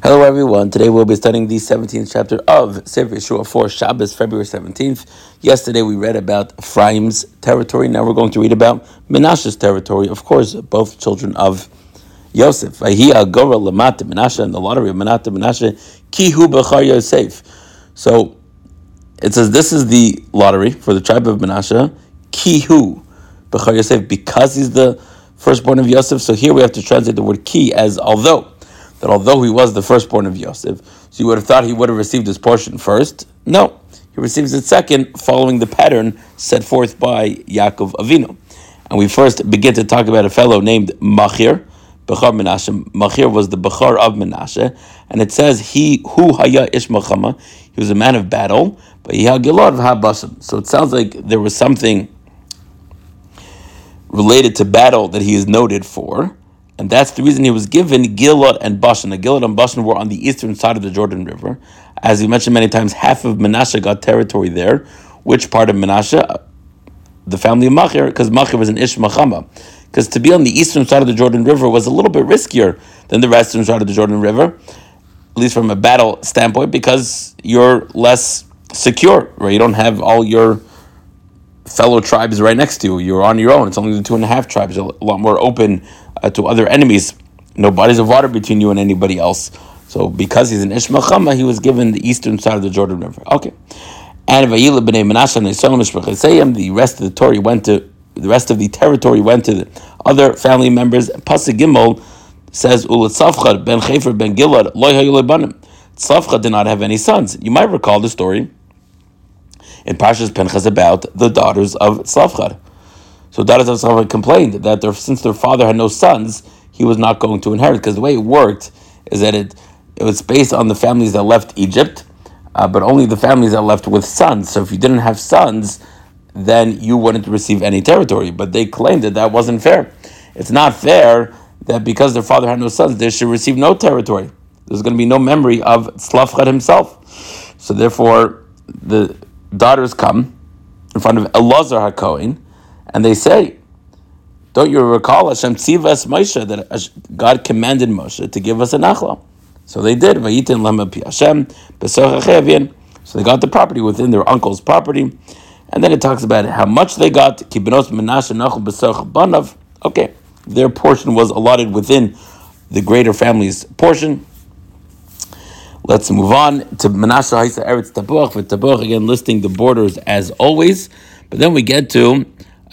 Hello, everyone. Today we'll be studying the 17th chapter of Sefer Yehoshua for Shabbos, February 17th. Yesterday we read about Ephraim's territory. Now we're going to read about Menashe's territory. Of course, both children of Yosef. Vayhi Gora Lamata Menashe and the lottery of Menata Menashe Kihu Bechar Yosef. So it says this is the lottery for the tribe of Menashe. Kihu Bechar Yosef because he's the firstborn of Yosef. So here we have to translate the word ki as although that although he was the firstborn of Yosef, so you would have thought he would have received his portion first. No, he receives it second, following the pattern set forth by Yaakov Avinu. And we first begin to talk about a fellow named Machir, Bechar Menashe. Machir was the Bechar of Menashe, and it says he who haya ish He was a man of battle, but he had gilad habasim. So it sounds like there was something related to battle that he is noted for. And that's the reason he was given Gilad and Bashan. The Gilad and Bashan were on the eastern side of the Jordan River. As you mentioned many times, half of Menashe got territory there. Which part of Menashe? The family of Machir, because Machir was an Ish Machama. Because to be on the eastern side of the Jordan River was a little bit riskier than the western side of the Jordan River, at least from a battle standpoint, because you're less secure, right? You don't have all your fellow tribes right next to you. You're on your own. It's only the two and a half tribes, a lot more open uh, to other enemies. No bodies of water between you and anybody else. So because he's an Ishmael Chama, he was given the eastern side of the Jordan River. Okay. And Vayila b'nei Menashe and the rest of the territory went to the rest of the territory went to the other family members. Pasuk Gimel says Ulatzavchad ben Chefer ben Gilad loy hayulebanim. Tzlafchad did not have any sons. You might recall the story in Parshas Pinchas about the daughters of Tzlafchad. So of Tzlafchad complained that since their father had no sons, he was not going to inherit. Because the way it worked is that it, it was based on the families that left Egypt, uh, but only the families that left with sons. So if you didn't have sons, then you wouldn't receive any territory. But they claimed that that wasn't fair. It's not fair that because their father had no sons, they should receive no territory. There's going to be no memory of Tzlafchad himself. So therefore, the daughters come in front of Elazar HaKohen, and they say, don't you recall Hashem tzivas Moshe that God commanded Moshe to give us a nachla? So they did. So they got the property within their uncle's property, and then it talks about how much they got. Okay, their portion was allotted within the greater family's portion. Let's move on to Menashe Haisa Eretz Tapuach with Tapuach again listing the borders as always. But then we get to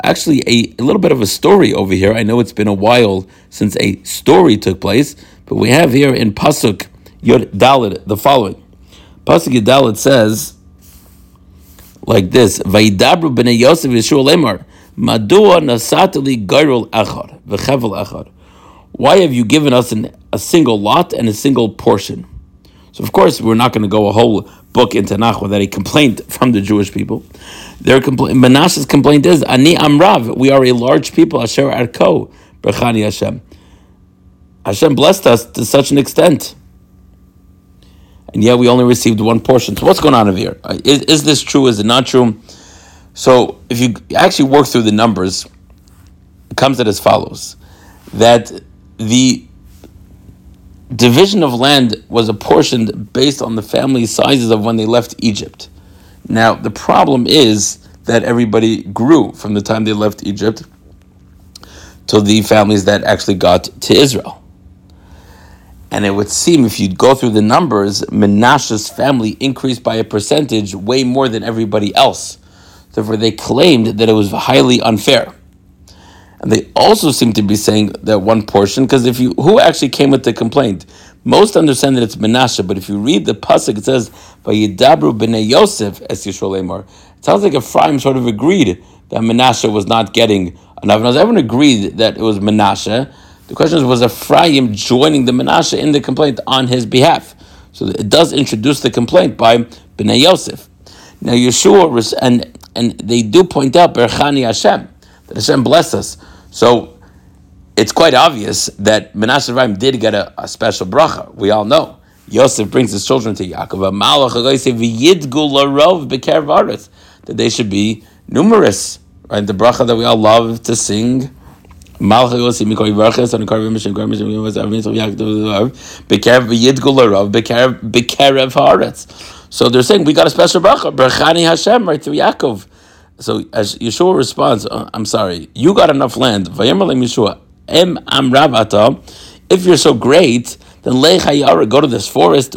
actually a, a, little bit of a story over here. I know it's been a while since a story took place, but we have here in Pasuk Yod Dalid the following. Pasuk Yod Dalid says like this: Vaidabru b'nei Yosef Yehoshua Lemar Madua gairul echad v'chevel echad. Why have you given us an, a single lot and a single portion? So of course we're not going to go a whole book in Tanakh without a complaint from the Jewish people. Their complaint, Menashe's complaint is Ani Amrav. We are a large people. Asher Arko Berchani Hashem. Hashem blessed us to such an extent, and yet we only received one portion. So what's going on over here? Uh, is, is this true? Is it not true? So if you actually work through the numbers, it comes out as follows: that the division of land was apportioned based on the family sizes of when they left Egypt. Now, the problem is that everybody grew from the time they left Egypt to the families that actually got to Israel. And it would seem, if you'd go through the numbers, Menashe's family increased by a percentage way more than everybody else. Therefore, they claimed that it was highly unfair. And they also seem to be saying that one portion, because if you who actually came with the complaint, most understand that it's Menashe, but if you read the pasuk, it says by "Vayidabru b'nei Yosef es Yisrael Emor." It sounds like Ephraim sort of agreed that Menashe was not getting enough. Now, everyone agreed that it was Menashe. The question is, was Ephraim joining the Menashe in the complaint on his behalf? So it does introduce the complaint by Bnei Yosef. Now Yehoshua and and they do point out Berchani Hashem that Hashem bless us. So it's quite obvious that Menashe Ephraim did get a, a, special bracha. We all know. Yosef brings his children to Yaakov. That they should be numerous. Right? The bracha that we all love to sing. So they're saying we got a special bracha, Brachani Hashem, right through Yaakov. So as Yehoshua responds, oh, I'm sorry, you got enough land. If you're so great, then go to this forest.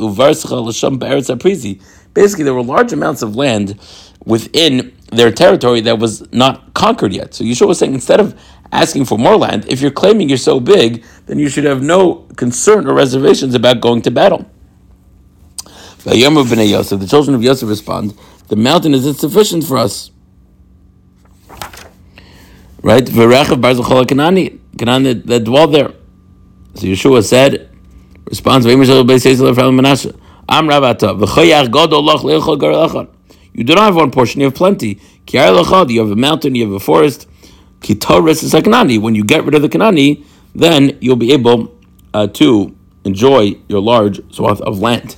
Basically, there were large amounts of land within their territory that was not conquered yet. So Yehoshua was saying instead of asking for more land, if you're claiming you're so big, then you should have no concern or reservations about going to battle. The children of Yosef respond, the mountain is insufficient for us. Right? Kanani, Canaan that dwell there. So Yehoshua said, responds, Am You do not have one portion, you have plenty. You have a mountain, you have a forest. Kanani. When you get rid of the Kanani, then you'll be able uh, to enjoy your large swath of land.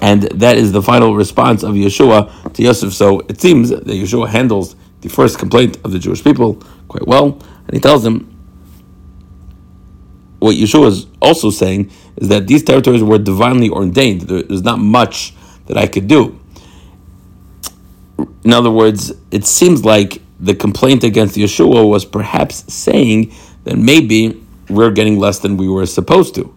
And that is the final response of Yehoshua to Yosef. So it seems that Yehoshua handles the first complaint of the Jewish people quite well. And he tells them what Yehoshua is also saying is that these territories were divinely ordained. There's not much that I could do. In other words, it seems like the complaint against Yehoshua was perhaps saying that maybe we're getting less than we were supposed to.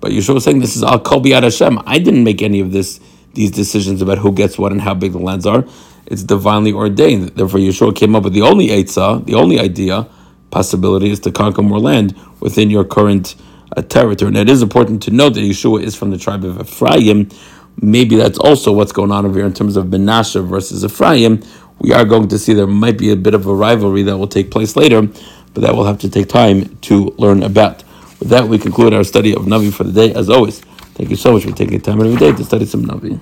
But Yehoshua was saying this is al kol Hashem. I didn't make any of this these decisions about who gets what and how big the lands are. It's divinely ordained. Therefore, Yehoshua came up with the only eitzah, the only idea, possibility is to conquer more land within your current uh, territory. And it is important to note that Yehoshua is from the tribe of Ephraim. Maybe that's also what's going on over here in terms of Menashe versus Ephraim, we are going to see there might be a bit of a rivalry that will take place later, but that will have to take time to learn about. With that, we conclude our study of Navi for the day. As always, thank you so much for taking time every day to study some Navi.